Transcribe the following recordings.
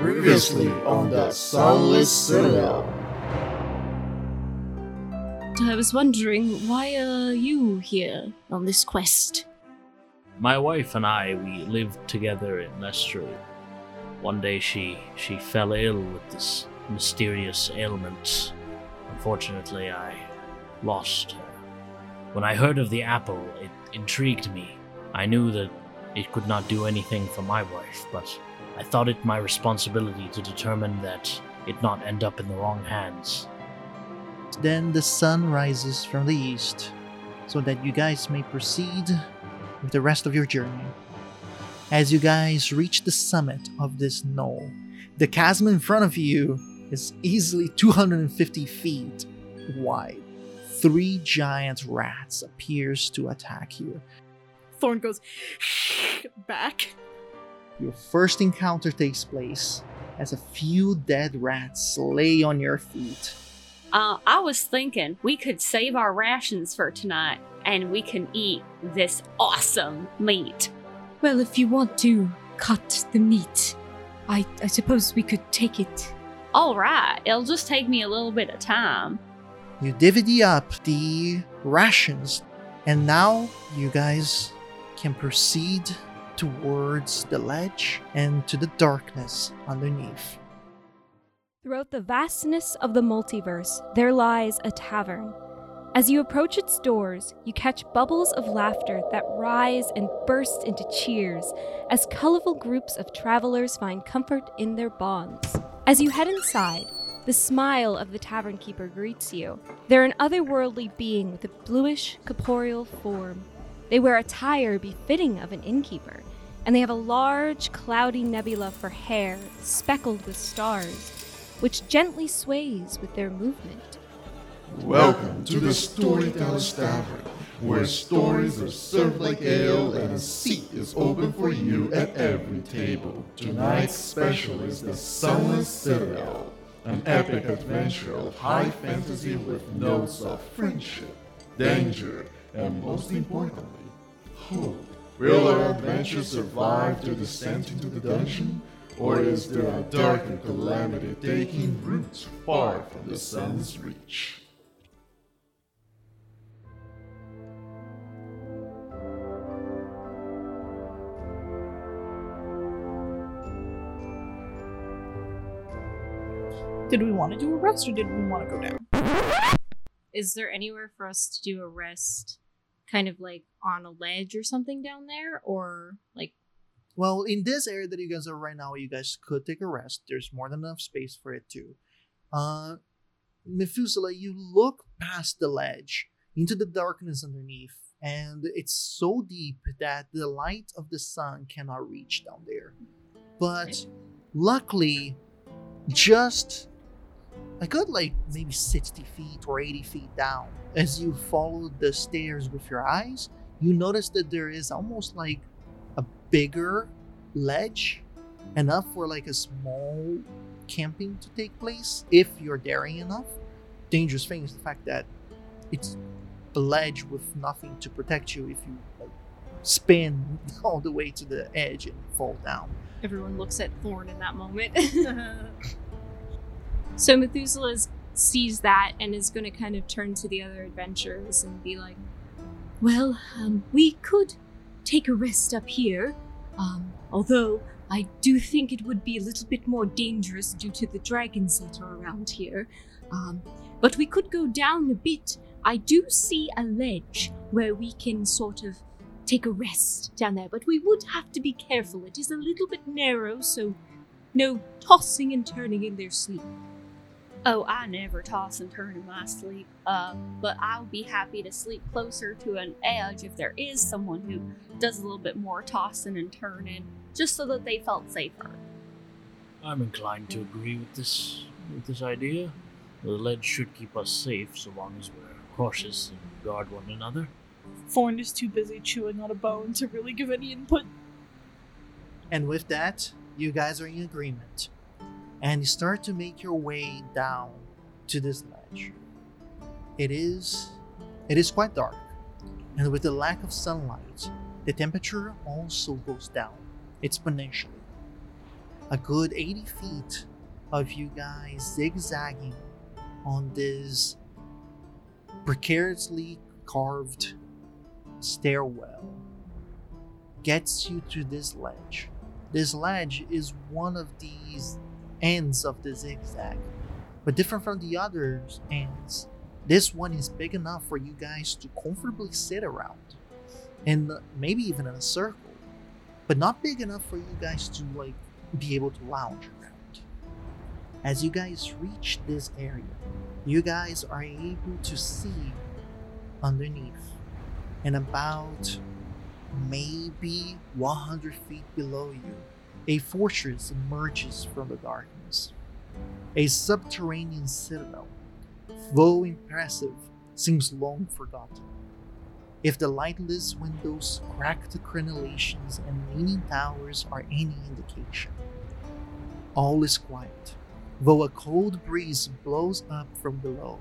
Previously on the Sunless Citadel. I was wondering, why are you here on this quest? My wife and I, we lived together in Lestri. One day she she fell ill with this mysterious ailment. Unfortunately, I lost her. When I heard of the apple, it intrigued me. I knew that it could not do anything for my wife, but I thought it my responsibility to determine that it not end up in the wrong hands. Then the sun rises from the east, so that you guys may proceed with the rest of your journey. As you guys reach the summit of this knoll, the chasm in front of you is easily 250 feet wide. Three giant rats appears to attack you. Thorn goes back. Your first encounter takes place as a few dead rats lay on your feet. Uh, I was thinking we could save our rations for tonight and we can eat this awesome meat. Well, if you want to cut the meat, I, I suppose we could take it. All right, it'll just take me a little bit of time. You divvy up the rations, and now you guys can proceed towards the ledge and to the darkness underneath. Throughout the vastness of the multiverse, there lies a tavern. As you approach its doors, you catch bubbles of laughter that rise and burst into cheers as colorful groups of travelers find comfort in their bonds. As you head inside, the smile of the tavern keeper greets you. They're an otherworldly being with a bluish, corporeal form. They wear attire befitting of an innkeeper, and they have a large, cloudy nebula for hair speckled with stars, which gently sways with their movement. Welcome to the Storyteller's Tavern, where stories are served like ale and a seat is open for you at every table. Tonight's special is the Sunless Citadel, an epic adventure of high fantasy with notes of friendship, danger, and most importantly, hope. Will our adventure survive the descent into the dungeon? Or is there a darker calamity taking root far from the sun's reach? Did we want to do a rest or did we want to go down? Is there anywhere for us to do a rest, kind of like on a ledge or something down there? Or like, Well, in this area that you guys are right now, you guys could take a rest. There's more than enough space for it too. Uh, Methuselah, you look past the ledge into the darkness underneath, and it's so deep that the light of the sun cannot reach down there. But luckily, just a good like maybe 60 feet or 80 feet down, as you follow the stairs with your eyes, you notice that there is almost like a bigger ledge enough for like a small camping to take place if you're daring enough. Dangerous thing is the fact that it's a ledge with nothing to protect you if you like, spin all the way to the edge and fall down. everyone looks at Thorn in that moment. so Methuselah sees that and is going to kind of turn to the other adventurers and be like, Well, um, we could take a rest up here, um, although I do think it would be a little bit more dangerous due to the dragons that are around here. Um, but we could go down a bit. I do see a ledge where we can sort of take a rest down there, but we would have to be careful. It is a little bit narrow, so no tossing and turning in their sleep. Oh, I never toss and turn in my sleep. Uh, but I'll be happy to sleep closer to an edge if there is someone who does a little bit more tossing and turning, just so that they felt safer. I'm inclined to agree with this with this idea. The ledge should keep us safe so long as we're cautious and guard one another. Thorn is too busy chewing on a bone to really give any input. And with that, you guys are in agreement. And you start to make your way down to this ledge. It is it is quite dark. And with the lack of sunlight, the temperature also goes down exponentially. a good 80 feet of you guys zigzagging on this precariously carved stairwell gets you to this ledge. This ledge is one of these ends of the zigzag, but different from the other ends. This one is big enough for you guys to comfortably sit around, and maybe even in a circle, but not big enough for you guys to like be able to lounge around. As you guys reach this area, you guys are able to see underneath and about maybe 100 feet below you, a fortress emerges from the darkness. A subterranean citadel, though impressive, seems long forgotten. If the lightless windows, cracked crenellations, and leaning towers are any indication, all is quiet, though a cold breeze blows up from below,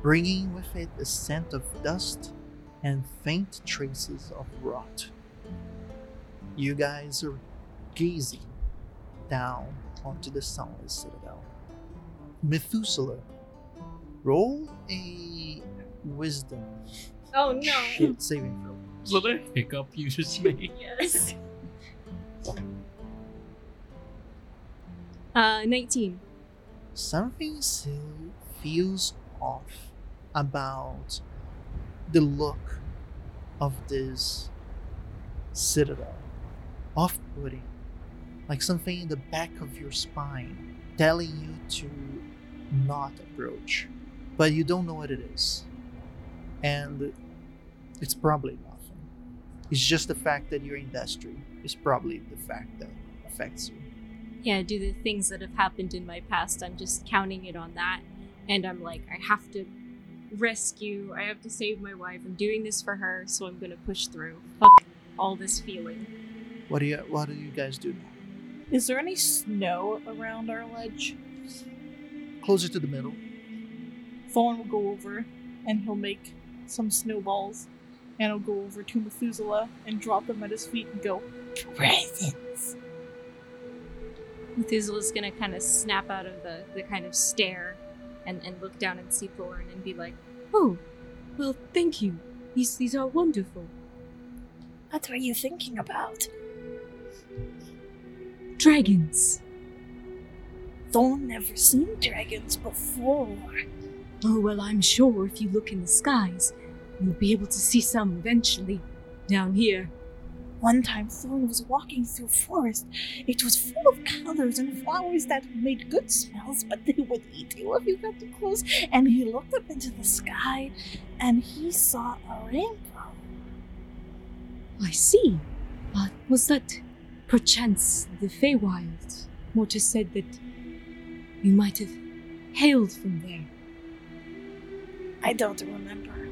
bringing with it a scent of dust and faint traces of rot. You guys are gazing down onto the sunless citadel. Methuselah, roll a wisdom Oh no. shit saving throw. So the hiccup you just made. Yes. Uh, 19. Something still feels off about the look of this citadel. Off putting. Like something in the back of your spine telling you to not approach. But you don't know what it is. And it's probably nothing. It's just the fact that you're in Destry is probably the fact that affects you. Yeah, do the things that have happened in my past. I'm just counting it on that. And I'm like, I have to rescue, I have to save my wife. I'm doing this for her, so I'm gonna push through. Fuck all this feeling. What do you what do you guys do now? Is there any snow around our ledge? Closer to the middle. Thorn will go over and he'll make some snowballs and he'll go over to Methuselah and drop them at his feet and go, Presents! Methuselah's gonna kind of snap out of the, the kind of stare and, and look down and see Thorn and be like, Oh, well, thank you. These, these are wonderful. What were you thinking about? Dragons. Thorn never seen dragons before. Oh, well, I'm sure if you look in the skies, you'll be able to see some eventually down here. One time Thorn was walking through a forest. It was full of colors and flowers that made good smells, but they would eat you if you got too close. And he looked up into the sky and he saw a rainbow. I see. But was that perchance the Feywild? Mortis said that you might have hailed from there. I don't remember.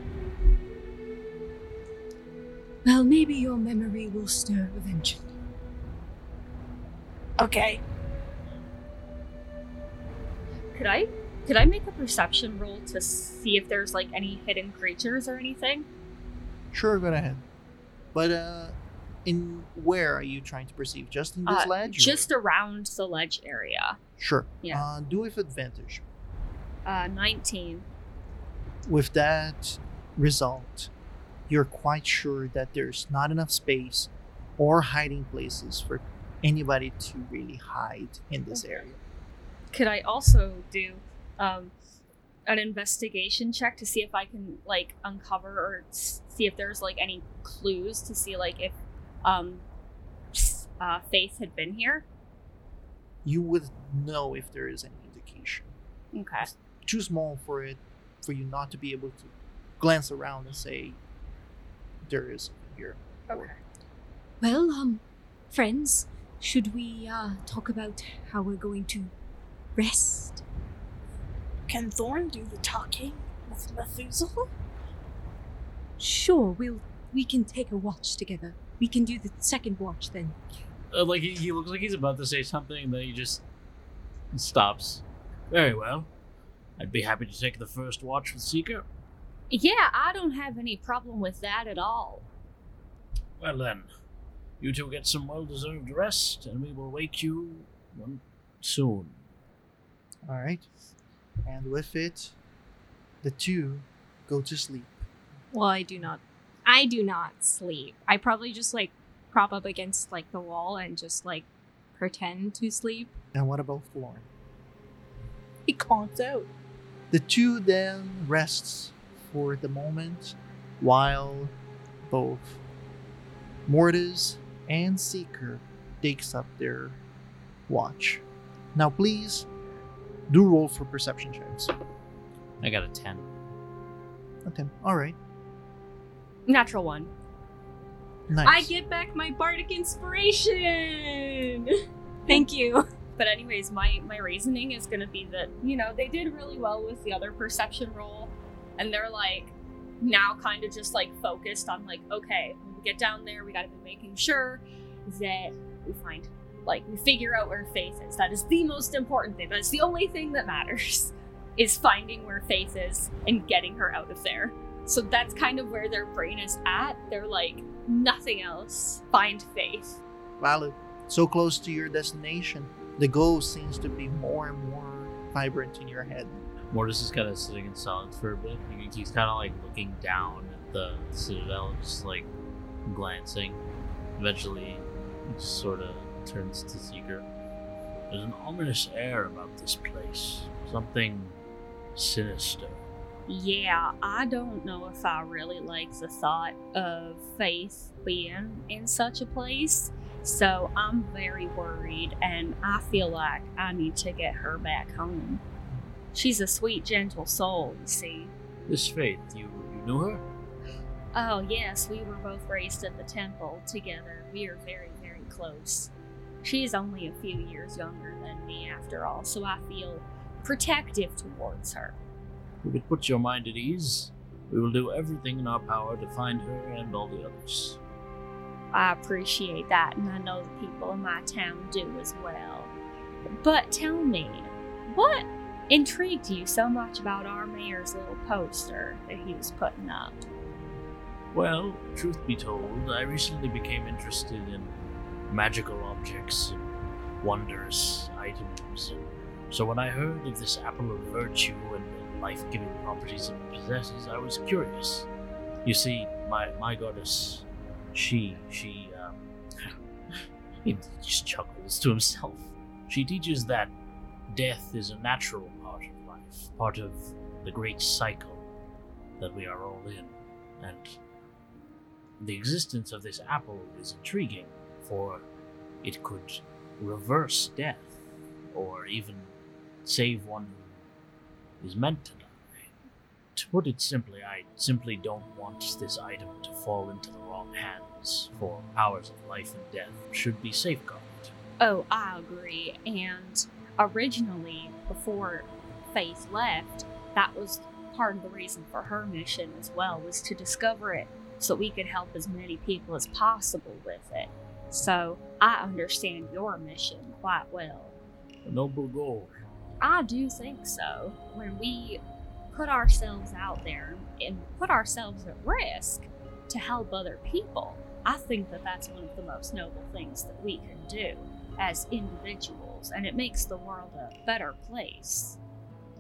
Well, maybe your memory will stir eventually. Okay, Could I could I make a perception roll to see if there's like any hidden creatures or anything? Sure, go ahead. But uh in where are you trying to perceive? Just in this Uh, ledge? or- Just around the ledge area. Sure. Yeah. Uh, do with advantage. Uh, 19. With that result, you're quite sure that there's not enough space or hiding places for anybody to really hide in this area. Could I also do um, an investigation check to see if I can like uncover or see if there's like any clues to see like if um, uh, Faith had been here? You would know if there is any indication. Okay. Too small for it for you not to be able to glance around and say there is something here. Okay. Well, um, friends, should we uh talk about how we're going to rest? can Thorn do the talking with Methuselah? Sure, we'll we can take a watch together. We can do the second watch then. Uh, like he, he looks like he's about to say something, then he just stops. Very well. I'd be happy to take the first watch with Seeker. Yeah, I don't have any problem with that at all. Well then, you two get some well-deserved rest, and we will wake you soon. All right. And with it, the two go to sleep. Well, I do not. I do not sleep. I probably just like prop up against like the wall and just like pretend to sleep. And what about Florin? He conks out. The two then rests for the moment while both Mortis and Seeker takes up their watch. Now please do roll for perception checks. I got a 10. A 10. Alright. Natural one. Nice. I get back my bardic inspiration. Thank you. But anyways, my my reasoning is gonna be that you know they did really well with the other perception roll, and they're like now kind of just like focused on like okay, when we get down there, we got to be making sure that we find like we figure out where Faith is. That is the most important thing. That's the only thing that matters is finding where Faith is and getting her out of there. So that's kind of where their brain is at. They're like nothing else. Find Faith. Valid. So close to your destination. The goal seems to be more and more vibrant in your head. Mortis is kind of sitting in silence for a bit. He- He's kind of like looking down at the citadel, just like glancing. Eventually, he just sort of turns to Seeker. There's an ominous air about this place. Something sinister. Yeah, I don't know if I really like the thought of Faith being in such a place. So I'm very worried, and I feel like I need to get her back home. She's a sweet, gentle soul, you see. This Faith, you, you knew her? Oh, yes, we were both raised at the temple together. We are very, very close. She's only a few years younger than me, after all, so I feel protective towards her. If it put your mind at ease, we will do everything in our power to find her and all the others. I appreciate that, and I know the people in my town do as well. But tell me, what intrigued you so much about our mayor's little poster that he was putting up? Well, truth be told, I recently became interested in magical objects and wondrous items. So when I heard of this apple of virtue and the life-giving properties it possesses, I was curious. You see, my my goddess, she she um, he just chuckles to himself. She teaches that death is a natural part of life, part of the great cycle that we are all in, and the existence of this apple is intriguing, for it could reverse death, or even save one is meant to die. To put it simply, I simply don't want this item to fall into the wrong hands, for powers of life and death should be safeguarded. Oh, I agree. And originally, before Faith left, that was part of the reason for her mission as well, was to discover it so we could help as many people as possible with it. So I understand your mission quite well. A noble goal. I do think so. When we put ourselves out there and put ourselves at risk to help other people, I think that that's one of the most noble things that we can do as individuals, and it makes the world a better place.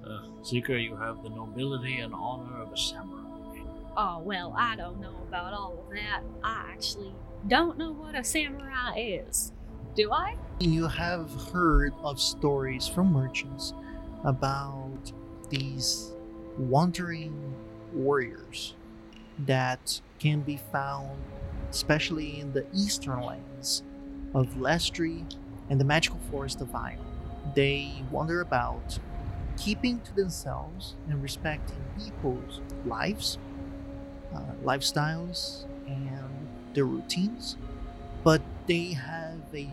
Uh, Seeker, you have the nobility and honor of a samurai. Oh, well, I don't know about all of that. I actually don't know what a samurai is. Do I? You have heard of stories from merchants about these wandering warriors that can be found, especially in the eastern lands of Lestri and the magical forest of Ion. They wander about, keeping to themselves and respecting people's lives, uh, lifestyles, and their routines, but they have a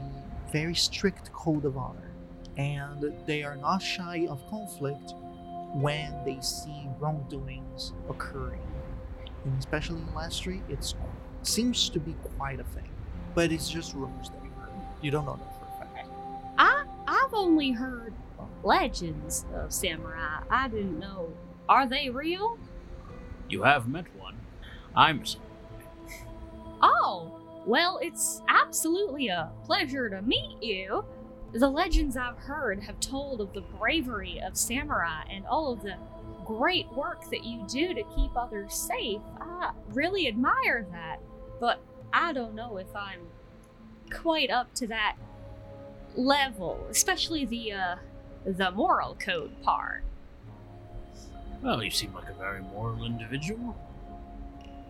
very strict code of honor, and they are not shy of conflict when they see wrongdoings occurring. And especially in Lestri, it seems to be quite a thing, but it's just rumors that you heard. You don't know that for a fact. I I've only heard legends of samurai. I didn't know. Are they real? You have met one. I'm a samurai. Oh, well, it's absolutely a pleasure to meet you. the legends I've heard have told of the bravery of samurai and all of the great work that you do to keep others safe. I really admire that, but I don't know if I'm quite up to that level, especially the uh, the moral code part. Well, you seem like a very moral individual.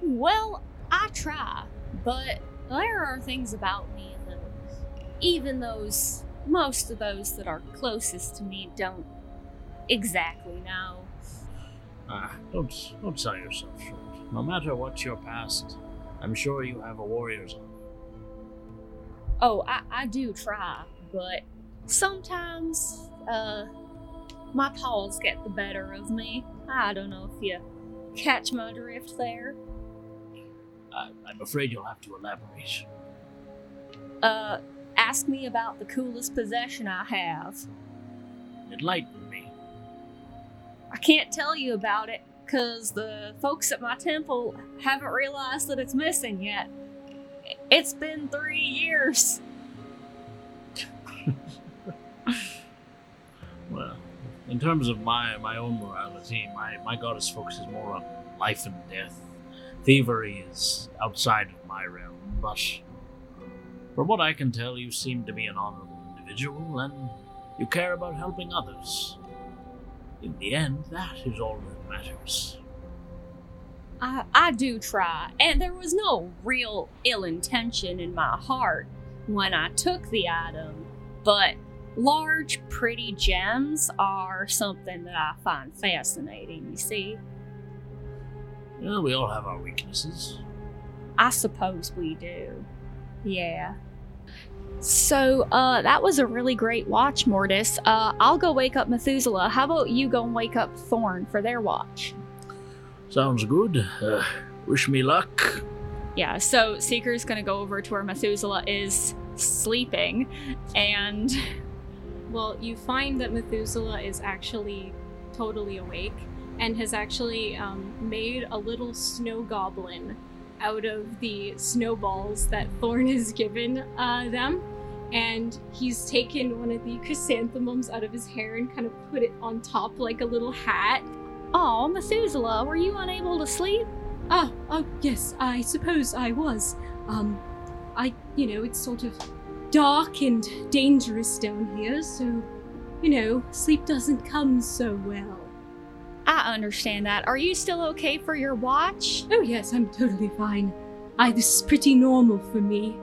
Well, I try, but there are things about me that even those most of those that are closest to me don't exactly know. Ah, don't don't sell yourself short. No matter what your past, I'm sure you have a warrior's honor. Oh, I, I do try, but sometimes uh my paws get the better of me. I don't know if you catch my drift there. I, I'm afraid you'll have to elaborate. Uh ask me about the coolest possession I have. Enlighten me. I can't tell you about it because the folks at my temple haven't realized that it's missing yet. It's been three years. Well, in terms of my my own morality, my my goddess focuses more on life and death. Thievery is outside of my realm, but um, from what I can tell, you seem to be an honorable individual and you care about helping others. In the end, that is all that matters. I, I do try, and there was no real ill intention in my heart when I took the item, but large, pretty gems are something that I find fascinating, you see. Well, we all have our weaknesses. I suppose we do. Yeah. So, uh, that was a really great watch, Mortis. Uh, I'll go wake up Methuselah. How about you go and wake up Thorn for their watch? Sounds good. Uh, wish me luck. Yeah, so Seeker's gonna go over to where Methuselah is sleeping, and Well, you find that Methuselah is actually totally awake and has actually um, made a little snow goblin out of the snowballs that Thorn has given uh, them. And he's taken one of the chrysanthemums out of his hair and kind of put it on top like a little hat. oh, Methuselah, were you unable to sleep? Oh, oh, yes, I suppose I was. Um, I, you know, it's sort of dark and dangerous down here, so, you know, sleep doesn't come so well. I understand that. Are you still okay for your watch? Oh, yes, I'm totally fine. I, this is pretty normal for me.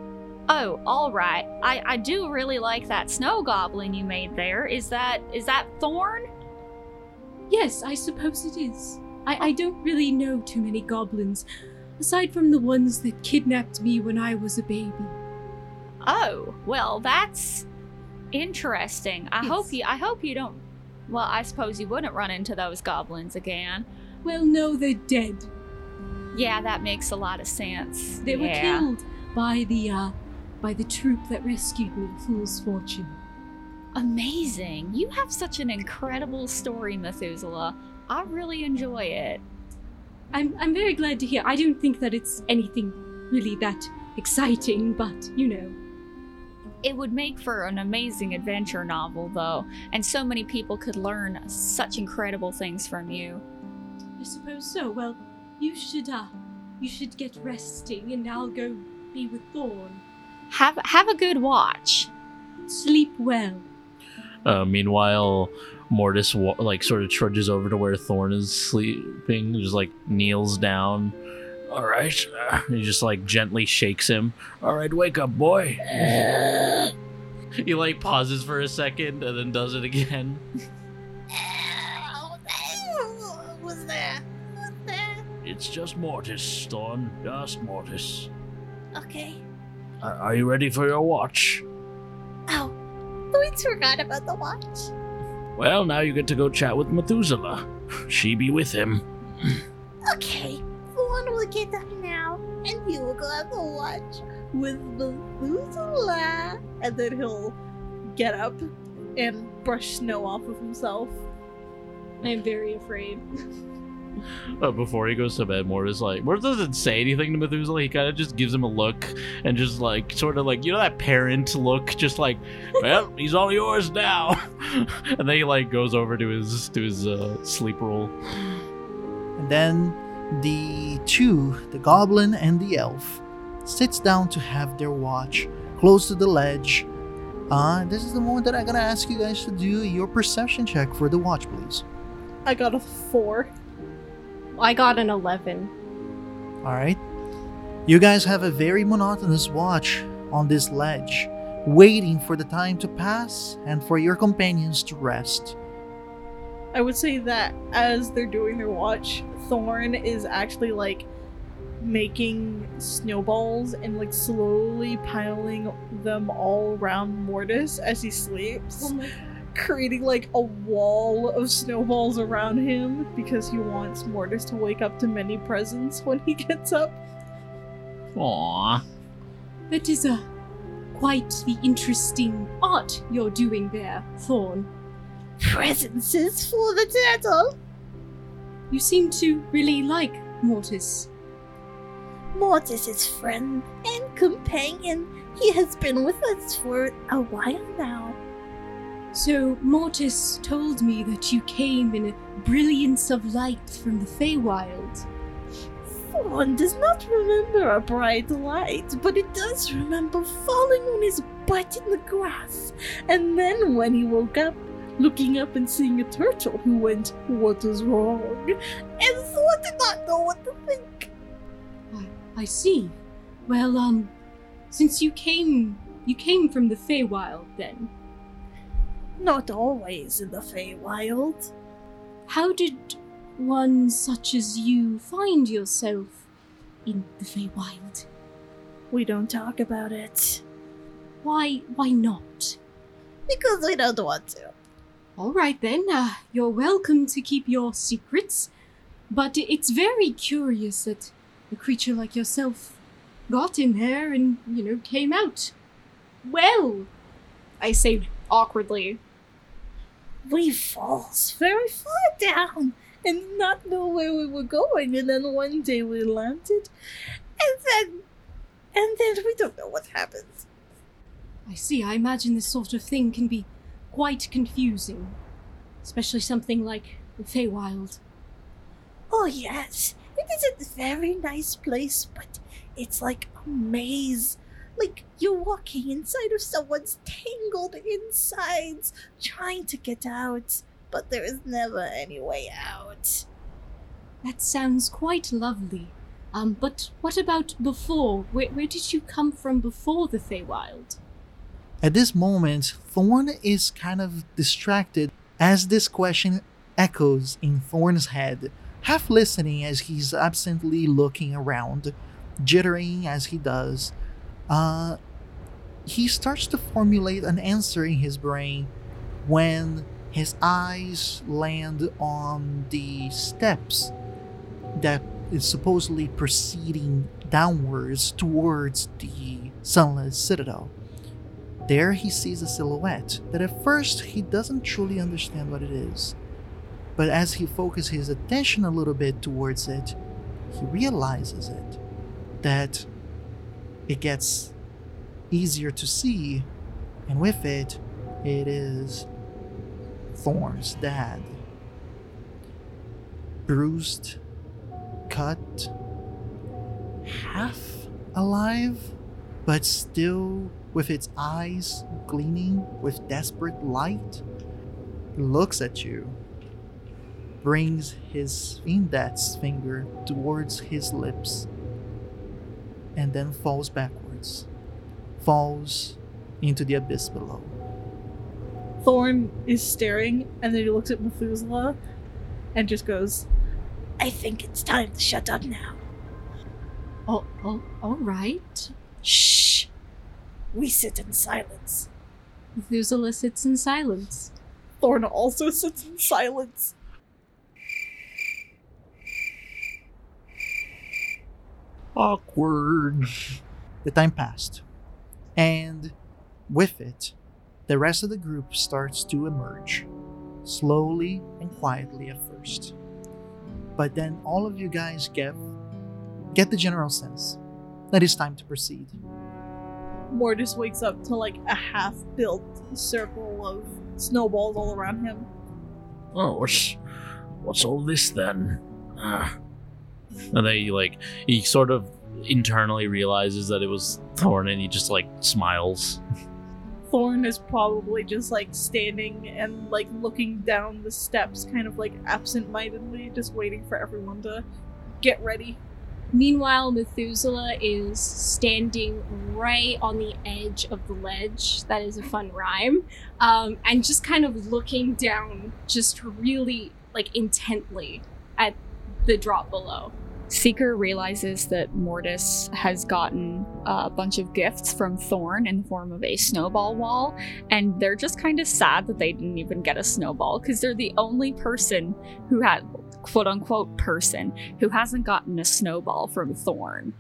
Oh, all right. I I do really like that snow goblin you made there. Is that is that Thorn? Yes, I suppose it is. I, I oh. don't really know too many goblins, aside from the ones that kidnapped me when I was a baby. Oh, well, that's interesting. I hope you I hope you don't Well, I suppose you wouldn't run into those goblins again. Well, no, they're dead. Yeah, that makes a lot of sense. They were Yeah. killed by the, uh, by the troop that rescued me, Fool's Fortune. Amazing. You have such an incredible story, Methuselah. I really enjoy it. I'm, I'm very glad to hear. I don't think that it's anything really that exciting, but, you know. It would make for an amazing adventure novel, though, and so many people could learn such incredible things from you. I suppose so. Well, you should, uh, you should get resting, and I'll go be with Thorn. Have have a good watch. Sleep well. Uh, meanwhile, Mortis wa- like sort of trudges over to where Thorn is sleeping, just like kneels down. All right, he just like gently shakes him. All right, wake up, boy. he like pauses for a second and then does it again. What's that? What's that? It's just Mortis, Thorn. Just Mortis. Okay. Are, are you ready for your watch? Oh, we forgot about the watch. Well, now you get to go chat with Methuselah. She be with him. Okay, get up now, and you will go have the watch with Methuselah. And then he'll get up and brush snow off of himself. I'm very afraid. uh, before he goes to bed, Mortis like Mortis doesn't say anything to Methuselah. He kind of just gives him a look and just like sort of like you know that parent look, just like, well, he's all yours now. and then he like goes over to his to his uh, sleep roll. And then the two, the goblin and the elf, sits down to have their watch close to the ledge. Uh, this is the moment that I'm gonna ask you guys to do your perception check for the watch, please. I got a four. I got an 11. All right. You guys have a very monotonous watch on this ledge, waiting for the time to pass and for your companions to rest. I would say that as they're doing their watch, Thorn is actually like making snowballs and like slowly piling them all around Mortis as he sleeps, oh creating like a wall of snowballs around him because he wants Mortis to wake up to many presents when he gets up. Aww. That is a quite the interesting art you're doing there, Thorn. Presents is for the turtle. You seem to really like Mortis. Mortis's friend and companion. He has been with us for a while now. So, Mortis told me that you came in a brilliance of light from the Feywild. Thorn does not remember a bright light, but it does remember falling on his butt in the grass. And then when he woke up, looking up and seeing a turtle who went, What is wrong? And Thorn did not know what to think. I see. Well, um, since you came, you came from the Feywild, then. Not always in the Feywild. How did one such as you find yourself in the Feywild? We don't talk about it. Why, why not? Because we don't want to. All right then, uh, you're welcome to keep your secrets, but it's very curious that a creature like yourself got in there and, you know, came out. Well, I say awkwardly. We falls very far down and not know where we were going, and then one day we landed, and then, and then we don't know what happens. I see, I imagine this sort of thing can be quite confusing, especially something like the Feywild. Oh yes, it is a very nice place, but it's like a maze. Like you're walking inside of someone's tangled insides, trying to get out, but there is never any way out. That sounds quite lovely. Um, but what about before? Where, where did you come from before the Feywild? At this moment, Thorn is kind of distracted as this question echoes in Thorn's head, half listening as he's absently looking around, jittering as he does. Uh, he starts to formulate an answer in his brain when his eyes land on the steps that is supposedly proceeding downwards towards the sunless citadel. There he sees a silhouette that at first he doesn't truly understand what it is. But as he focuses his attention a little bit towards it, he realizes it. That it gets easier to see, and with it, it is Thorn's dad. Bruised, cut, half alive, but still with its eyes gleaming with desperate light, looks at you, brings his index finger towards his lips, and then falls backwards, falls into the abyss below. Thorn is staring, and then he looks at Methuselah and just goes, I think it's time to shut up now. Oh, oh, all right. Shh! We sit in silence. Methuselah sits in silence. Thorn also sits in silence. Awkward. The time passed, and with it, the rest of the group starts to emerge, slowly and quietly at first. but then all of you guys get get the general sense that it's time to proceed. Mortis wakes up to like a half built circle of snowballs all around him. Oh, what's what's all this then? Ah. And then he like he sort of internally realizes that it was Thorn, and he just like smiles. Thorn is probably just like standing and like looking down the steps, kind of like absent mindedly, just waiting for everyone to get ready. Meanwhile, Methuselah is standing right on the edge of the ledge. That is a fun rhyme. Um, and just kind of looking down, just really like intently at the drop below. Seeker realizes that Mortis has gotten a bunch of gifts from Thorn in the form of a snowball wall, and they're just kind of sad that they didn't even get a snowball because they're the only person who had, quote unquote, person who hasn't gotten a snowball from Thorn.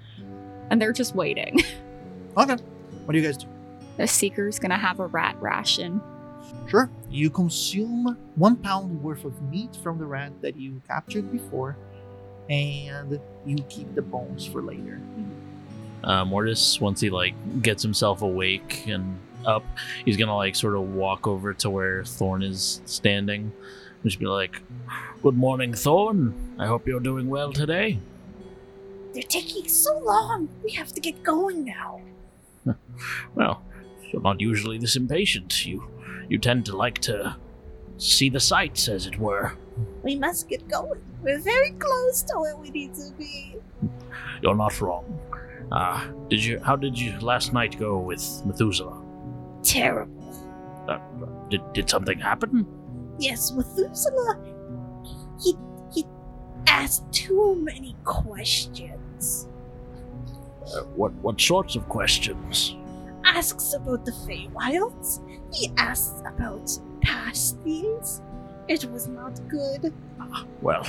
And they're just waiting. Okay. What do you guys do? The Seeker's gonna have a rat ration. Sure. You consume one pound worth of meat from the rat that you captured before, and you keep the bones for later. Uh, Mortis, once he like gets himself awake and up, he's gonna like sort of walk over to where Thorn is standing. and Just be like, "Good morning, Thorn. I hope you're doing well today." They're taking so long. We have to get going now. Well, you're not usually this impatient. You you tend to like to see the sights, as it were. We must get going. We're very close to where we need to be. You're not wrong. Uh, did you? How did you last night go with Methuselah? Terrible. Uh, did did something happen? Yes, Methuselah. He he asked too many questions. Uh, what what sorts of questions? Asks about the Feywilds. He asks about past things. It was not good. Well,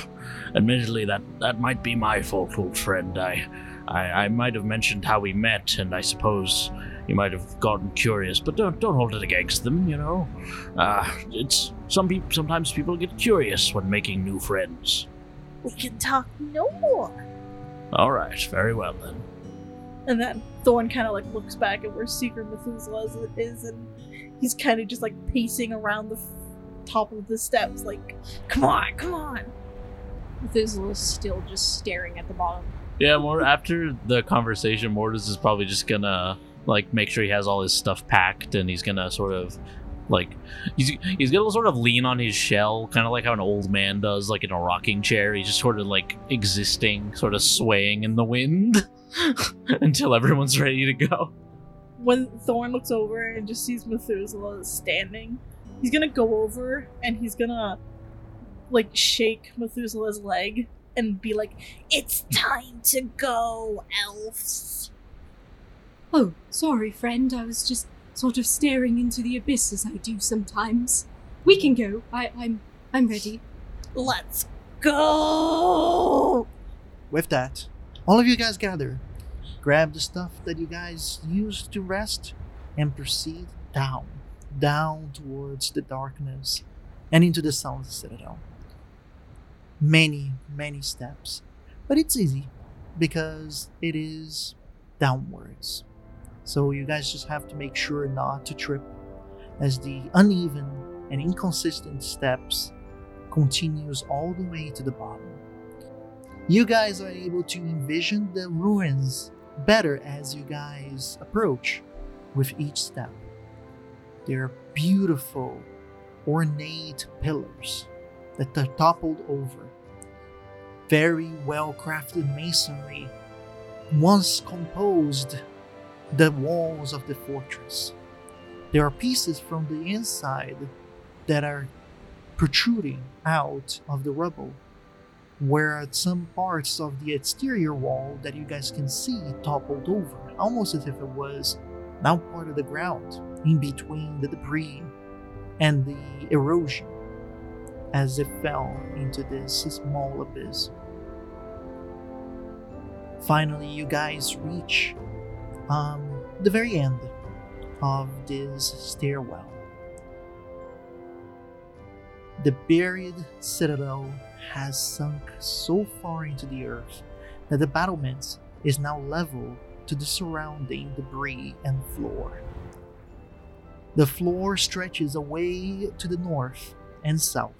admittedly, that that might be my fault, old friend. I, I, I might have mentioned how we met, and I suppose you might have gotten curious. But don't don't hold it against them. You know, uh, it's some people. Sometimes people get curious when making new friends. We can talk no more. All right, very well then. And then Thorn kind of like looks back at where Secret Methuselah is, and he's kind of just like pacing around the f- top of the steps, like, "Come on, come on!" Methuselah's still just staring at the bottom. Yeah, more after the conversation, Mortis is probably just gonna like make sure he has all his stuff packed, and he's gonna sort of like he's he's gonna sort of lean on his shell, kind of like how an old man does, like in a rocking chair. He's just sort of like existing, sort of swaying in the wind until everyone's ready to go. When Thorn looks over and just sees Methuselah standing, he's gonna go over and he's gonna like shake Methuselah's leg and be like, "It's time to go, elves." Oh, sorry, friend. I was just sort of staring into the abyss as I do sometimes. We can go. I, I'm I'm ready. Let's go. With that, all of you guys gather, grab the stuff that you guys use to rest, and proceed down, down towards the darkness and into the Sunless Citadel. Many, many steps, but it's easy because it is downwards. So you guys just have to make sure not to trip as the uneven and inconsistent steps continues all the way to the bottom. You guys are able to envision the ruins better as you guys approach with each step. They're beautiful, ornate pillars that are toppled over. Very well crafted masonry once composed the walls of the fortress. There are pieces from the inside that are protruding out of the rubble, where some parts of the exterior wall that you guys can see toppled over, almost as if it was now part of the ground, in between the debris and the erosion, as it fell into this small abyss. Finally, you guys reach um, the very end of this stairwell. the buried citadel has sunk so far into the earth that the battlements is now level to the surrounding debris and floor. The floor stretches away to the north and south,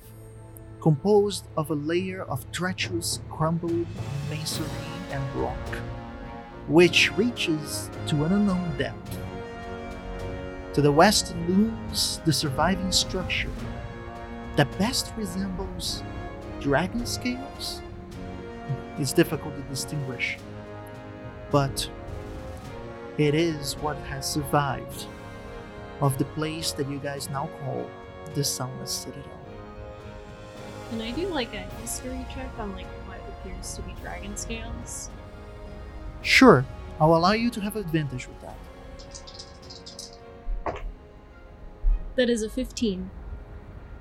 composed of a layer of treacherous crumbled masonry and rock, which reaches to an unknown depth. To the west looms the surviving structure that best resembles dragon scales. It's difficult to distinguish, but it is what has survived of the place that you guys now call the Sunless Citadel. Can I do like a history check on like what appears to be dragon scales? Sure, I'll allow you to have advantage with that. That is a 15.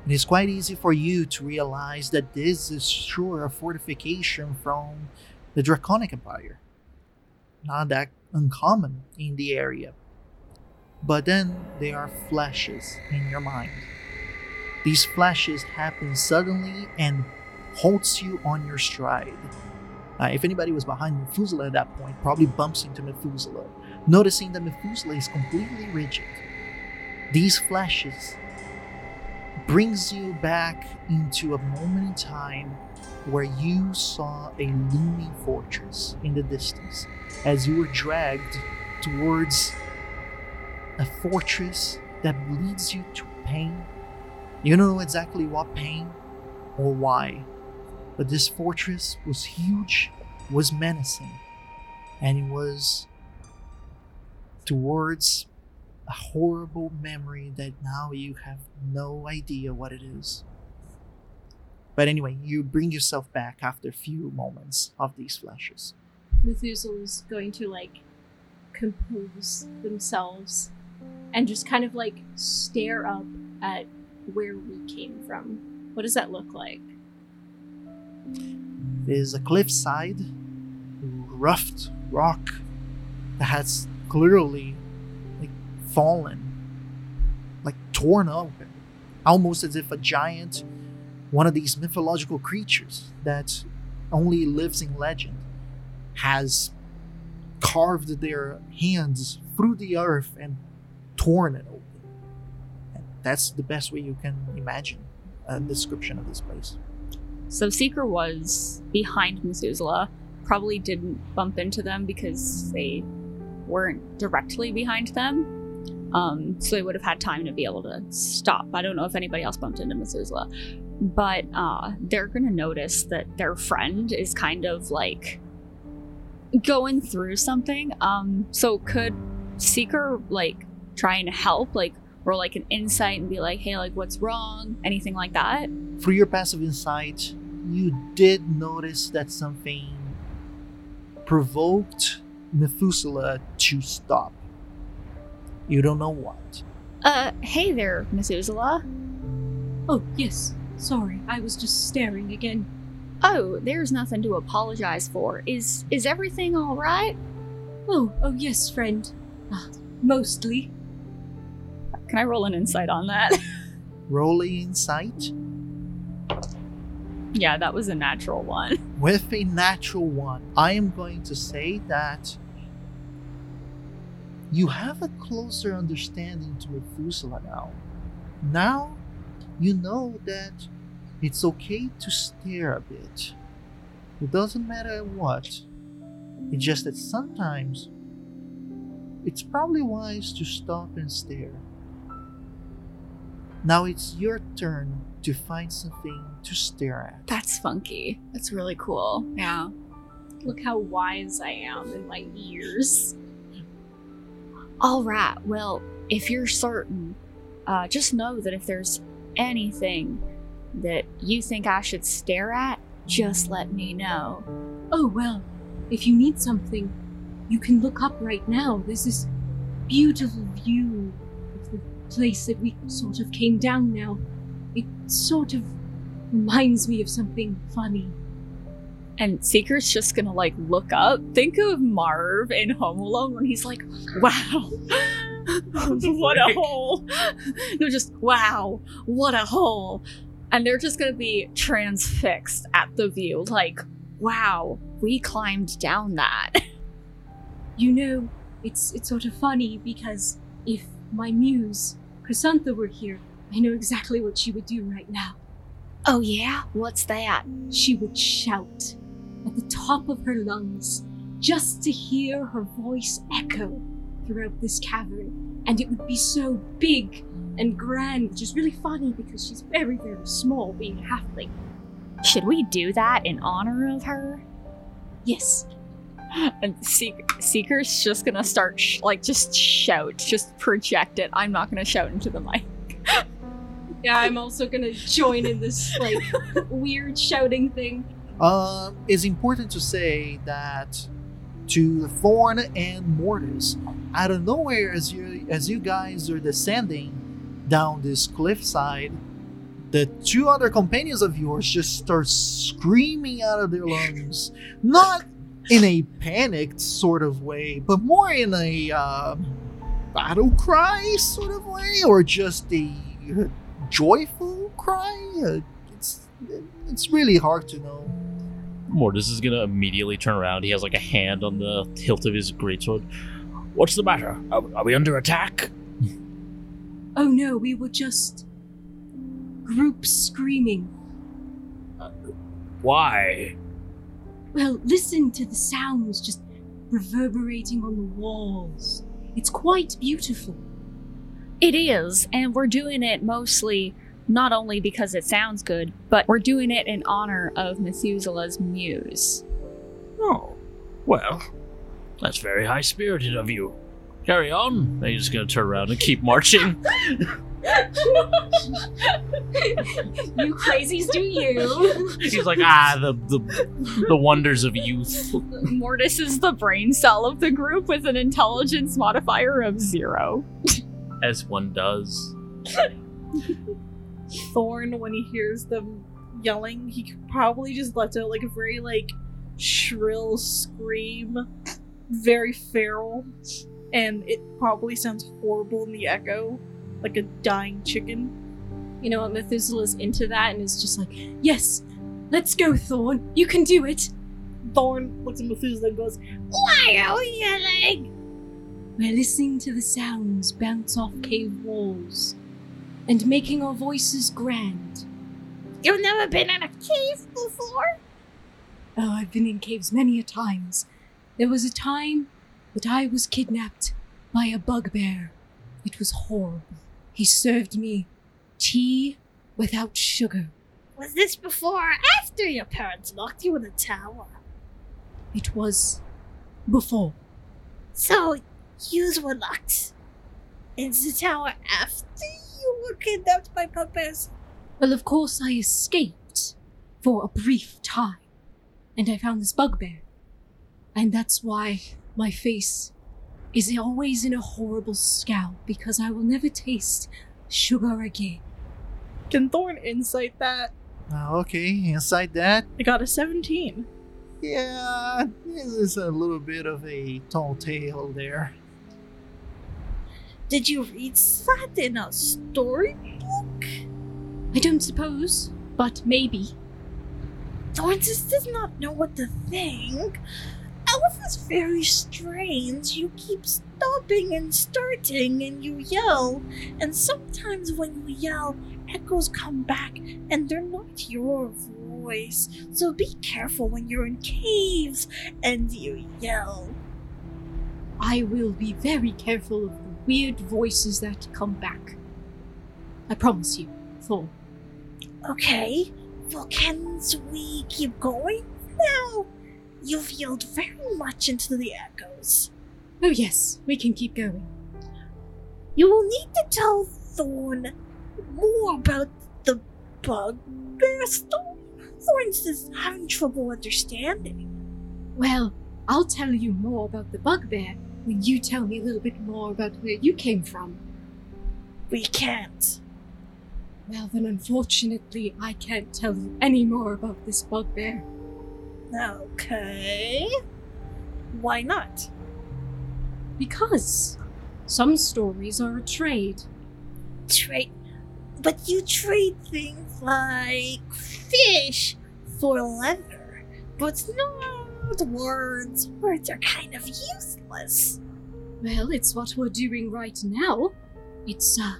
It is quite easy for you to realize that this is sure a fortification from the Draconic Empire. Not that uncommon in the area. But then there are flashes in your mind. These flashes happen suddenly and halts you on your stride. Uh, if anybody was behind Methuselah at that point, probably bumps into Methuselah, noticing that Methuselah is completely rigid. These flashes brings you back into a moment in time where you saw a looming fortress in the distance as you were dragged towards a fortress that leads you to pain. You don't know exactly what pain or why, but this fortress was huge, was menacing, and it was towards a horrible memory that now you have no idea what it is. But anyway, you bring yourself back after a few moments of these flashes. Methuselah's going to like compose themselves and just kind of like stare up at where we came from. What does that look like? There's a cliffside, roughed rock that has clearly like fallen, like torn open, almost as if a giant, one of these mythological creatures that only lives in legend, has carved their hands through the earth and torn it open. And that's the best way you can imagine a description of this place. So Seeker was behind Methuselah, probably didn't bump into them because they weren't directly behind them. Um, so they would have had time to be able to stop. I don't know if anybody else bumped into Methuselah, but uh, they're gonna notice that their friend is kind of like going through something. Um, so could Seeker like try and help, like roll like an insight and be like, hey, like what's wrong? Anything like that? Through your passive insight, you did notice that something provoked Methuselah to stop. You don't know what. Uh, hey there, Methuselah. Oh, yes. Sorry, I was just staring again. Oh, there's nothing to apologize for. Is is everything all right? Oh, oh yes, friend. Uh, mostly. Can I roll an insight on that? Roll insight yeah, that was a natural one. with a natural one. I am going to say that you have a closer understanding to Methuselah now. Now you know that it's okay to stare a bit. It doesn't matter what. It's just that sometimes it's probably wise to stop and stare. Now it's your turn to find something to stare at. That's funky. That's really cool. Yeah. Look how wise I am in my years. All right. Well, if you're certain, uh, just know that if there's anything that you think I should stare at, just let me know. Oh, well, if you need something, you can look up right now. There's this beautiful view of the place that we sort of came down now. It sort of reminds me of something funny. And Seeker's just gonna like look up. Think of Marv in Home Alone when he's like, wow, what a hole. They're just, wow, what a hole. and they're just gonna be transfixed at the view. Like, wow, we climbed down that. You know, it's it's sort of funny because if my muse, Chrysantha, were here, I know exactly what she would do right now. oh yeah, what's that? She would shout at the top of her lungs just to hear her voice echo throughout this cavern. And it would be so big and grand, which is really funny because she's very, very small, being a halfling. Should we do that in honor of her? Yes, And Seek- Seeker's just gonna start sh- like just shout, just project it. I'm not gonna shout into the mic. yeah, I'm also gonna join in this like weird shouting thing. Um, it's important to say that to the Thorn and Mortis, out of nowhere, as you as you guys are descending down this cliffside, the two other companions of yours just start screaming out of their lungs, not in a panicked sort of way, but more in a uh, battle cry sort of way, or just a uh, joyful cry. Uh, it's it's really hard to know. Mortis is gonna immediately turn around. He has like a hand on the hilt of his greatsword. What's the matter? Are, are we under attack? Oh no, we were just group screaming. Why? Well, listen to the sounds just reverberating on the walls. It's quite beautiful. It is, and we're doing it mostly not only because it sounds good, but we're doing it in honor of Methuselah's muse. Oh, well, that's very high spirited of you. Carry on. They're just gonna turn around and keep marching. you crazies do you. He's like, ah, the the the wonders of youth. Mortis is the brain cell of the group with an intelligence modifier of zero. As one does. Thorn, when he hears them yelling, he could probably just lets out like a very like shrill scream, very feral, and it probably sounds horrible in the echo, like a dying chicken. You know what? Methuselah's into that and is just like, yes, let's go, Thorn. You can do it. Thorn looks at Methuselah and goes, "Why oh, are we yelling?" We're listening to the sounds bounce off cave walls and making our voices grand. You've never been in a cave before? Oh, I've been in caves many a times. There was a time that I was kidnapped by a bugbear. It was horrible. He served me tea without sugar. Was this before or after your parents locked you in the tower? It was before. So, yous were locked in the tower after you were kidnapped by puppets? Well, of course, I escaped for a brief time, and I found this bugbear. And that's why my face is always in a horrible scowl, because I will never taste sugar again. Can Thorn insight that? Uh, okay, inside that, I got a 17. yeah, this is a little bit of a tall tale there. Did you read that in a storybook? I don't suppose, but maybe. Thorn just does not know what to think. Elf is very strange. You keep stopping and starting and you yell. And sometimes when you yell, echoes come back and they're not your voice. So be careful when you're in caves and you yell. I will be very careful of the weird voices that come back. I promise you, Thorn. Okay, well, can we keep going now? You've yelled very much into the echoes. Oh, yes, we can keep going. You will need to tell Thorn more about the bugbear story. Thorn's just having trouble understanding. Well, I'll tell you more about the bugbear when you tell me a little bit more about where you came from. We can't. Well, then, unfortunately, I can't tell you any more about this bugbear. Okay. Why not? Because some stories are a trade. Trade. but you trade things like fish for leather, but not words. Words are kind of useless. Well, it's what we're doing right now. It's uh,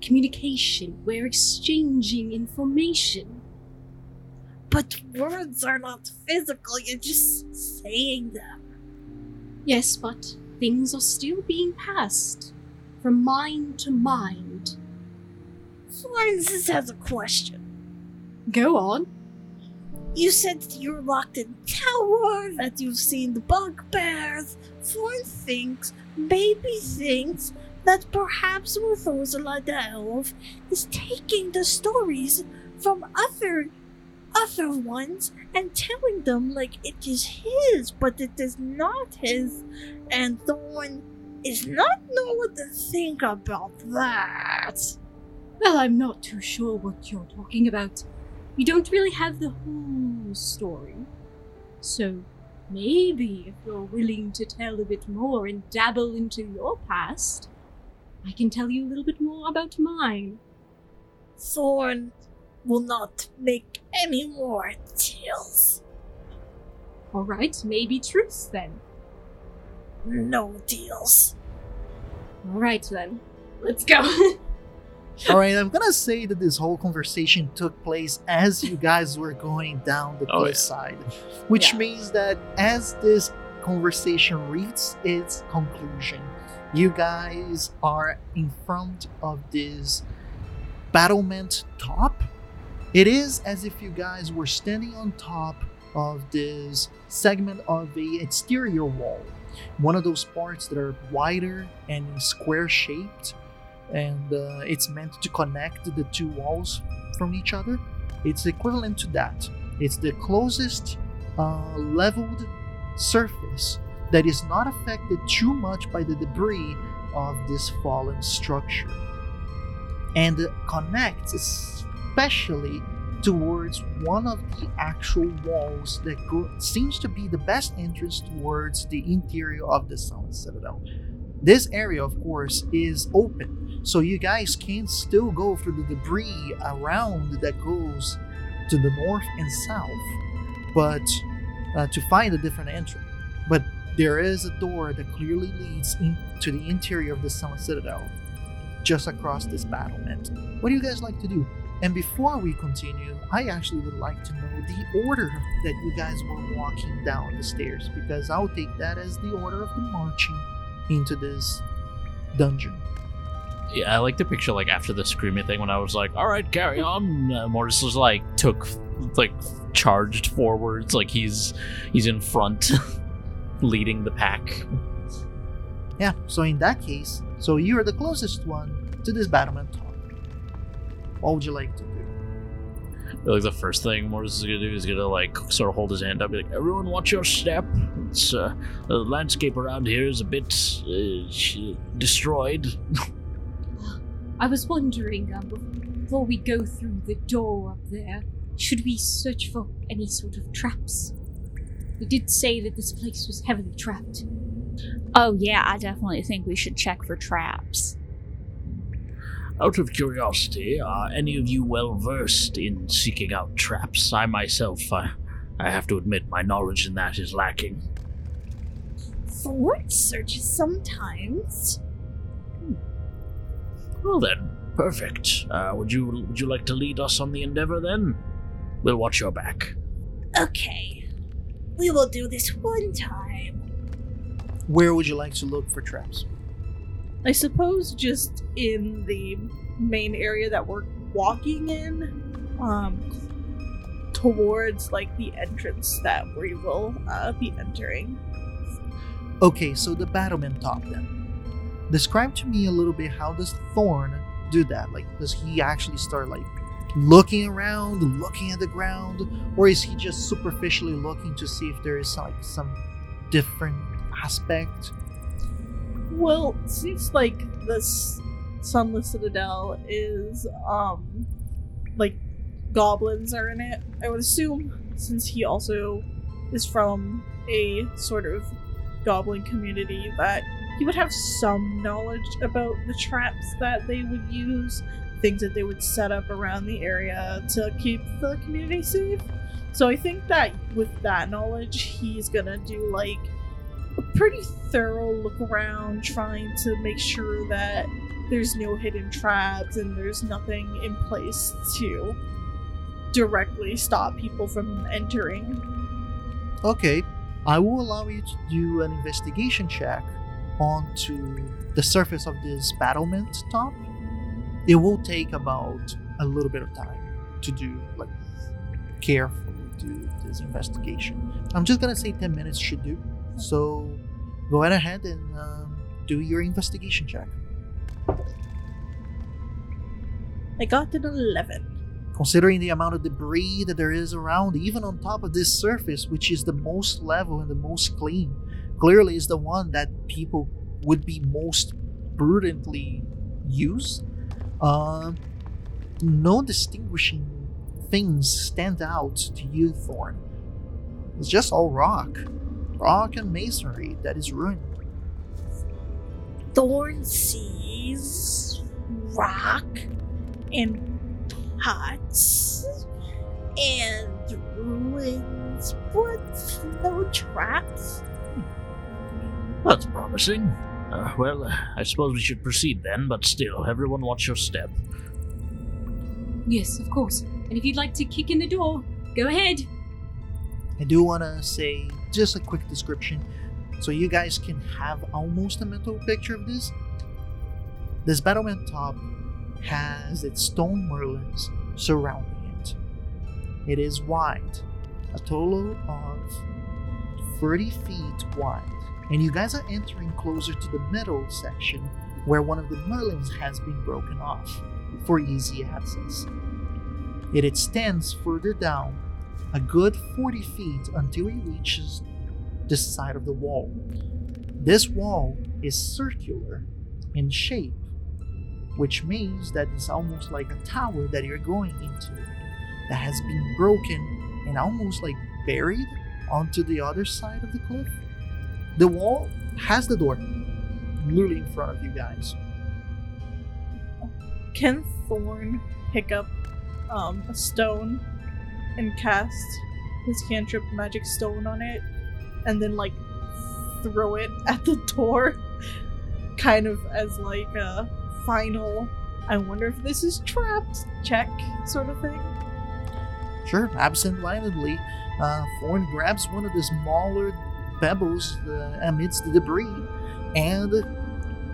communication. We're exchanging information. But words are not physical, you're just saying them. Yes, but things are still being passed from mind to mind. Florence has a question. Go on. You said that you're locked in tower, that you've seen the bugbears. Florence thinks, maybe thinks, that perhaps Methuselah the elf is taking the stories from other other ones and telling them like it is his, but it is not his, and Thorn is not know what to think about that. Well, I'm not too sure what you're talking about. You don't really have the whole story. So, maybe if you're willing to tell a bit more and dabble into your past, I can tell you a little bit more about mine. Thorn will not make any more deals. Alright, maybe truth then. No deals. Alright then. Let's go. All right, I'm gonna say that this whole conversation took place as you guys were going down the Oh, cliffside, which Yeah. means that as this conversation reaches its conclusion, you guys are in front of this battlement top. It is as if you guys were standing on top of this segment of the exterior wall, one of those parts that are wider and square shaped and uh, it's meant to connect the two walls from each other. It's equivalent to that. It's the closest uh, leveled surface that is not affected too much by the debris of this fallen structure, and connects especially towards one of the actual walls that go- seems to be the best entrance towards the interior of the Sunless Citadel. This area, of course, is open, so you guys can still go through the debris around that goes to the north and south, but uh, to find a different entrance. But there is a door that clearly leads into the interior of the Sunless Citadel, just across this battlement. What do you guys like to do? And before we continue, I actually would like to know the order that you guys were walking down the stairs, because I'll take that as the order of the marching into this dungeon. Yeah, I like the picture like after the screaming thing when I was like, "All right, carry on." Uh, Mortis was like took like charged forwards, like he's he's in front, leading the pack. Yeah, so in that case, so you're the closest one to this battlement top. What would you like to do? Like the first thing Mortis is gonna do is gonna like sort of hold his hand up, be like, "Everyone, watch your step." It's uh, the landscape around here is a bit uh, destroyed. I was wondering, um, before we go through the door up there, should we search for any sort of traps? We did say that this place was heavily trapped. Oh, yeah, I definitely think we should check for traps. Out of curiosity, are any of you well versed in seeking out traps? I myself, I, I have to admit, my knowledge in that is lacking. Thorn searches sometimes. Well then, perfect. Uh, would you would you like to lead us on the endeavor then? We'll watch your back. Okay. We will do this one time. Where would you like to look for traps? I suppose just in the main area that we're walking in, um, towards like the entrance that we will uh, be entering. Okay, so the battlement top then. Describe to me a little bit how does Thorn do that? Like, does he actually start like looking around, looking at the ground, or is he just superficially looking to see if there is like some different aspect? Well, seems like this Sunless Citadel is um like goblins are in it, I would assume since he also is from a sort of goblin community that he would have some knowledge about the traps that they would use things that they would set up around the area to keep the community safe. So I think that with that knowledge, he's gonna do like a pretty thorough look around, trying to make sure that there's no hidden traps and there's nothing in place to directly stop people from entering. Okay, I will allow you to do an investigation check onto the surface of this battlement top. It will take about a little bit of time to do, like, carefully do this investigation. I'm just gonna say 10 minutes should do. So go ahead and um, do your investigation check. I got an 11. Considering the amount of debris that there is around, even on top of this surface, which is the most level and the most clean, clearly is the one that people would be most prudently use. Uh, no distinguishing things stand out to you, Thorn. It's just all rock. Rock and masonry that is ruined. Thorn sees rock and pots and ruins, but no traps. That's promising. Uh, well, I suppose we should proceed then, but still, everyone watch your step. Yes, of course. And if you'd like to kick in the door, go ahead. I do want to say just a quick description so you guys can have almost a mental picture of this. This battlement top has its stone merlons surrounding it. It is wide, a total of 30 feet wide, and you guys are entering closer to the middle section where one of the merlons has been broken off for easy access. It extends further down a good 40 feet until he reaches the side of the wall. This wall is circular in shape, which means that it's almost like a tower that you're going into that has been broken and almost like buried onto the other side of the cliff. The wall has the door literally in front of you guys. Can Thorn pick up um, a stone and cast his cantrip magic stone on it and then like throw it at the door kind of as like a final I wonder if this is trapped check sort of thing. Sure, absent-mindedly, uh, Thorn grabs one of the smaller pebbles uh, amidst the debris and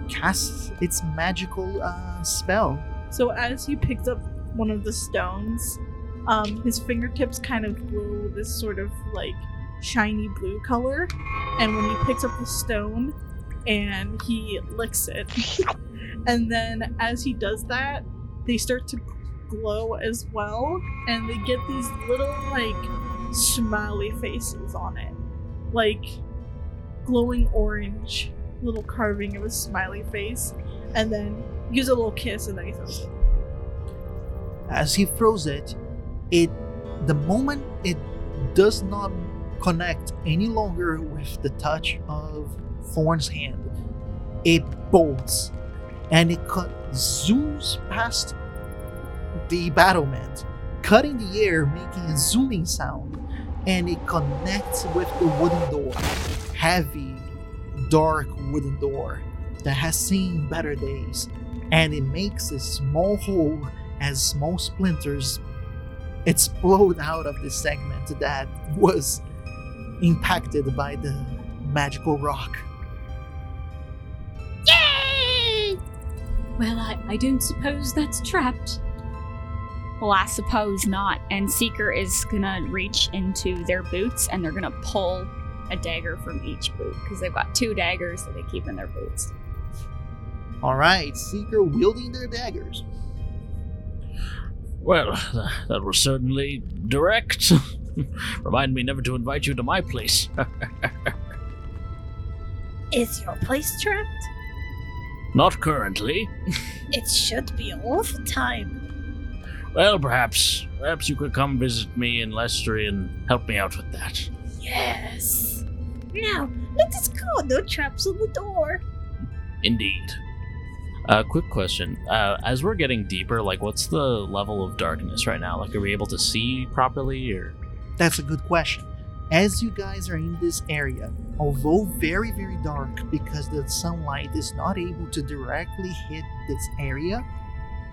casts its magical uh, spell. So as he picks up one of the stones, um, his fingertips kind of glow this sort of like shiny blue color. And when he picks up the stone and he licks it, and then as he does that, they start to glow as well, and they get these little like smiley faces on it, like glowing orange, little carving of a smiley face, and then gives a little kiss, and then he throws it. As he throws it, it the moment it does not connect any longer with the touch of Thorn's hand, it bolts and it cut, zooms past the battlement, cutting the air, making a zooming sound, and it connects with the wooden door. Heavy, dark wooden door that has seen better days, and it makes a small hole as small splinters explode out of the segment that was impacted by the magical rock. Yay! Well, I, I don't suppose that's trapped. Well, I suppose not. And Seeker is gonna reach into their boots and they're gonna pull a dagger from each boot because they've got two daggers that they keep in their boots. All right, Seeker wielding their daggers. Well, that was certainly direct. Remind me never to invite you to my place. Is your place trapped? Not currently. It should be all the time. Well, perhaps, perhaps you could come visit me in Lestri and help me out with that. Yes. Now, let us go. No traps on the door. Indeed. Uh, quick question. Uh, as we're getting deeper, like, what's the level of darkness right now? Like, are we able to see properly, or That's a good question. As you guys are in this area, although very, very dark because the sunlight is not able to directly hit this area,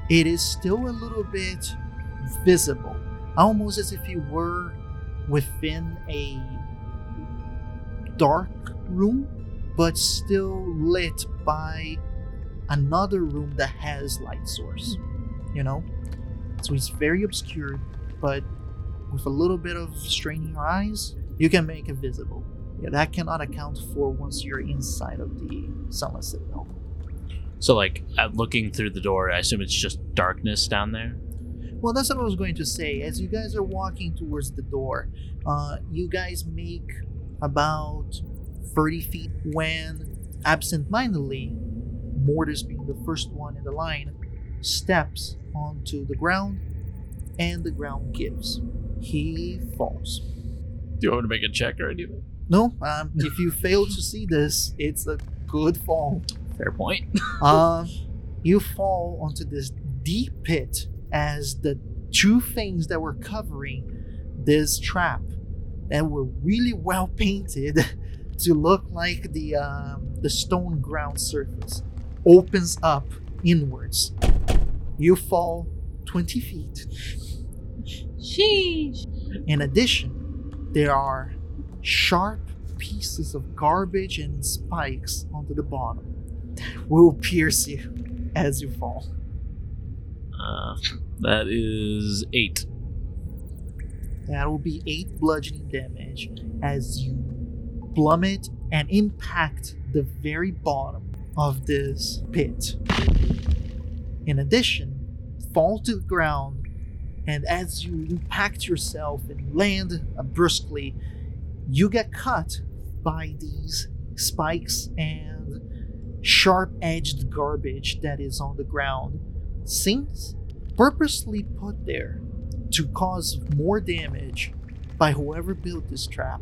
it is still a little bit visible. Almost as if you were within a dark room, but still lit by another room that has light source. You know? So it's very obscured, but with a little bit of straining your eyes, you can make it visible. Yeah, that cannot account for once you're inside of the Sunless Citadel. so? Like, at looking through the door, I assume it's just darkness down there. Well, that's what I was going to say. As you guys are walking towards the door, uh, you guys make about 30 feet when absentmindedly, Mortis being the first one in the line, steps onto the ground and the ground gives. He falls. Do you want me to make a check or anything? No, um, if you fail to see this, it's a good fall. Fair point. um, you fall onto this deep pit as the two things that were covering this trap that were really well painted to look like the um, the stone ground surface opens up inwards. You fall 20 feet. Sheesh. In addition, there are sharp pieces of garbage and spikes onto the bottom that will pierce you as you fall. Uh, that is eight. That will be 8 bludgeoning damage as you plummet and impact the very bottom of this pit. In addition, fall to the ground, and as you impact yourself and land brusquely, you get cut by these spikes and sharp edged garbage that is on the ground. Seems purposely put there to cause more damage by whoever built this trap.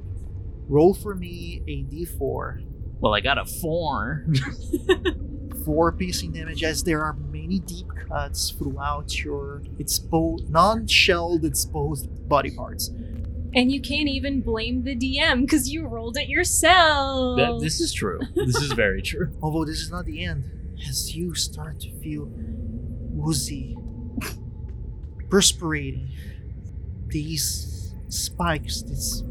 Roll for me a d4 Well, I got a four. four piercing damage as there are many deep cuts throughout your exposed non-shelled exposed body parts. And you can't even blame the DM because you rolled it yourself. That, this is true. This is very true. Although this is not the end, as you start to feel woozy, perspirating, these spikes, this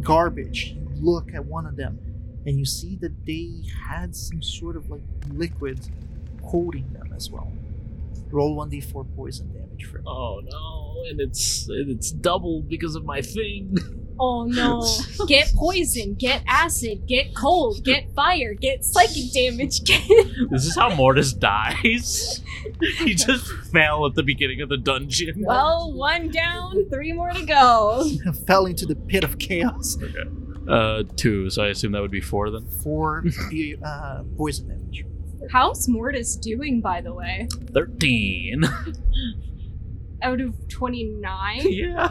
garbage, you look at one of them and you see that they had some sort of like liquid coating them as well. Roll 1d4 poison damage for me. Oh no, and it's and it's doubled because of my thing. Oh no. Get poison, get acid, get cold, get fire, get psychic damage, get. This is how Mortis dies. he just fell at the beginning of the dungeon. well, one down, three more to go. Fell into the pit of chaos. Uh, two. So I assume that would be four then. for uh, poison damage. How's Mortis doing, by the way? Thirteen. Out of 29? yeah.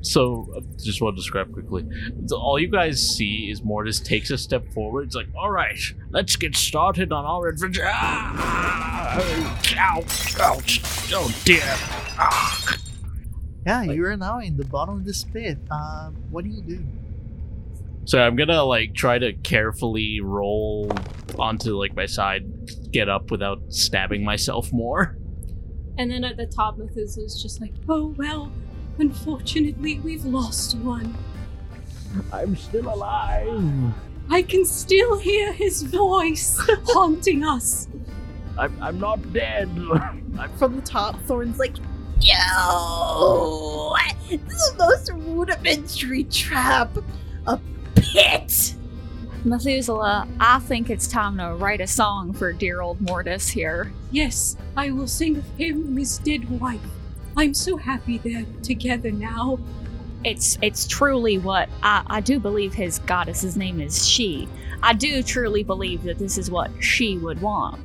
so, uh, just want to describe quickly. So all you guys see is Mortis takes a step forward. It's like, all right, let's get started on our adventure. Ah! Ouch! Ouch! Oh dear! Ah! Yeah, you are now in the bottom of this pit. Um, what do you do? So I'm gonna like try to carefully roll onto like my side, get up without stabbing myself more. And then at the top, Methuselah's just like, oh well, unfortunately, we've lost one. I'm still alive. I can still hear his voice haunting us. I'm I'm not dead. I'm From the top, Thorn's like, Yo! This is the most rudimentary trap. A pit! Methuselah, I think it's time to write a song for dear old Mortis here. Yes, I will sing of him and his dead wife. I'm so happy they're together now. It's it's truly what I, I do believe his goddess's name is she. I do truly believe that this is what she would want.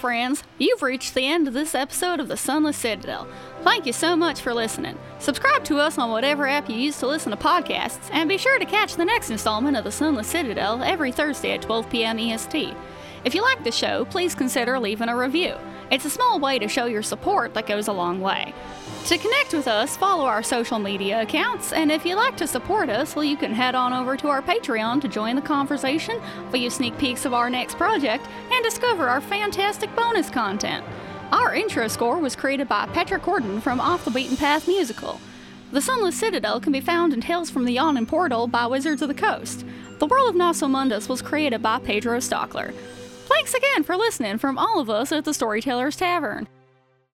Friends. You've reached the end of this episode of the Sunless Citadel. Thank you so much for listening. Subscribe to us on whatever app you use to listen to podcasts, and be sure to catch the next installment of the Sunless Citadel every Thursday at 12 p.m. EST. If you like the show, please consider leaving a review. It's a small way to show your support that goes a long way. To connect with us, follow our social media accounts, and if you'd like to support us, well, you can head on over to our Patreon to join the conversation, view sneak peeks of our next project, and discover our fantastic bonus content. Our intro score was created by Petra Corden from Off the Beaten Path Musical. The Sunless Citadel can be found in Tales from the Yawning Portal by Wizards of the Coast. The World of Nosso Mondus was created by Pedro Stockler. Thanks again for listening from all of us at the Storyteller's Tavern.